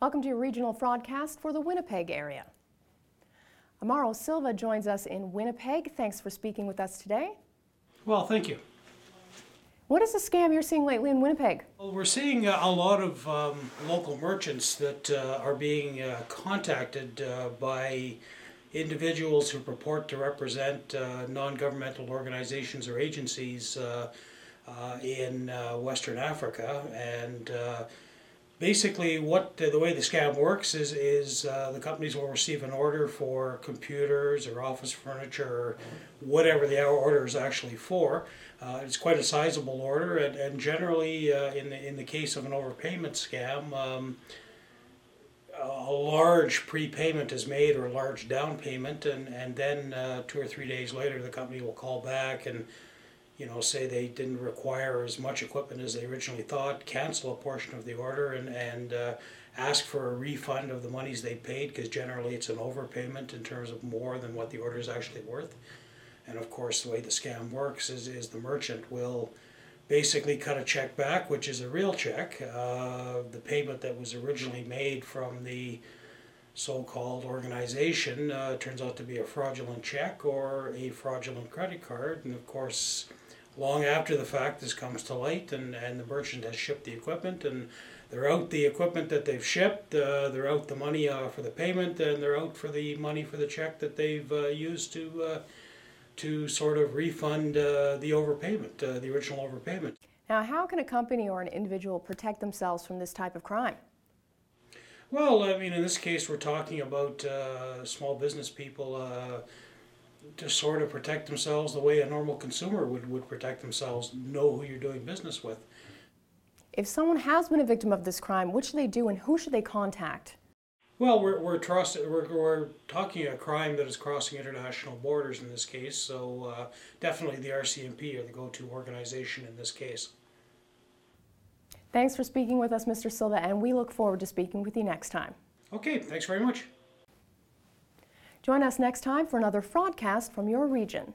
Welcome to your regional broadcast for the Winnipeg area. Amaro Silva joins us in Winnipeg. Thanks for speaking with us today. Well, thank you. What is the scam you're seeing lately in Winnipeg? Well, we're seeing uh, a lot of um, local merchants that uh, are being uh, contacted uh, by individuals who purport to represent uh, non governmental organizations or agencies uh, in Western Africa. And basically, what the way the scam works is, is the companies will receive an order for computers or office furniture or whatever the order is actually for. Uh, it's quite a sizable order, and, and generally, uh, in the in the case of an overpayment scam, um, a large prepayment is made or a large down payment, and and then uh, two or three days later, the company will call back and you know say they didn't require as much equipment as they originally thought, cancel a portion of the order, and and uh, ask for a refund of the monies they paid because generally it's an overpayment in terms of more than what the order is actually worth. And of course, the way the scam works is, is the merchant will basically cut a check back, which is a real check. Uh, the payment that was originally made from the so called organization uh, turns out to be a fraudulent check or a fraudulent credit card. And of course, long after the fact, this comes to light, and, and the merchant has shipped the equipment, and they're out the equipment that they've shipped, uh, they're out the money uh, for the payment, and they're out for the money for the check that they've uh, used to uh, to sort of refund uh, the overpayment, the original overpayment. Now, how can a company or an individual protect themselves from this type of crime? Well, I mean, in this case, we're talking about uh, small business people uh, to sort of protect themselves the way a normal consumer would, would protect themselves, know who you're doing business with. If someone has been a victim of this crime, what should they do and who should they contact? Well, we're, we're, trust, we're, we're talking a crime that is crossing international borders in this case, so uh, definitely the RCMP are the go to organization in this case. Thanks for speaking with us, Mr. Silva, and we look forward to speaking with you next time. Okay, thanks very much. Join us next time for another fraudcast from your region.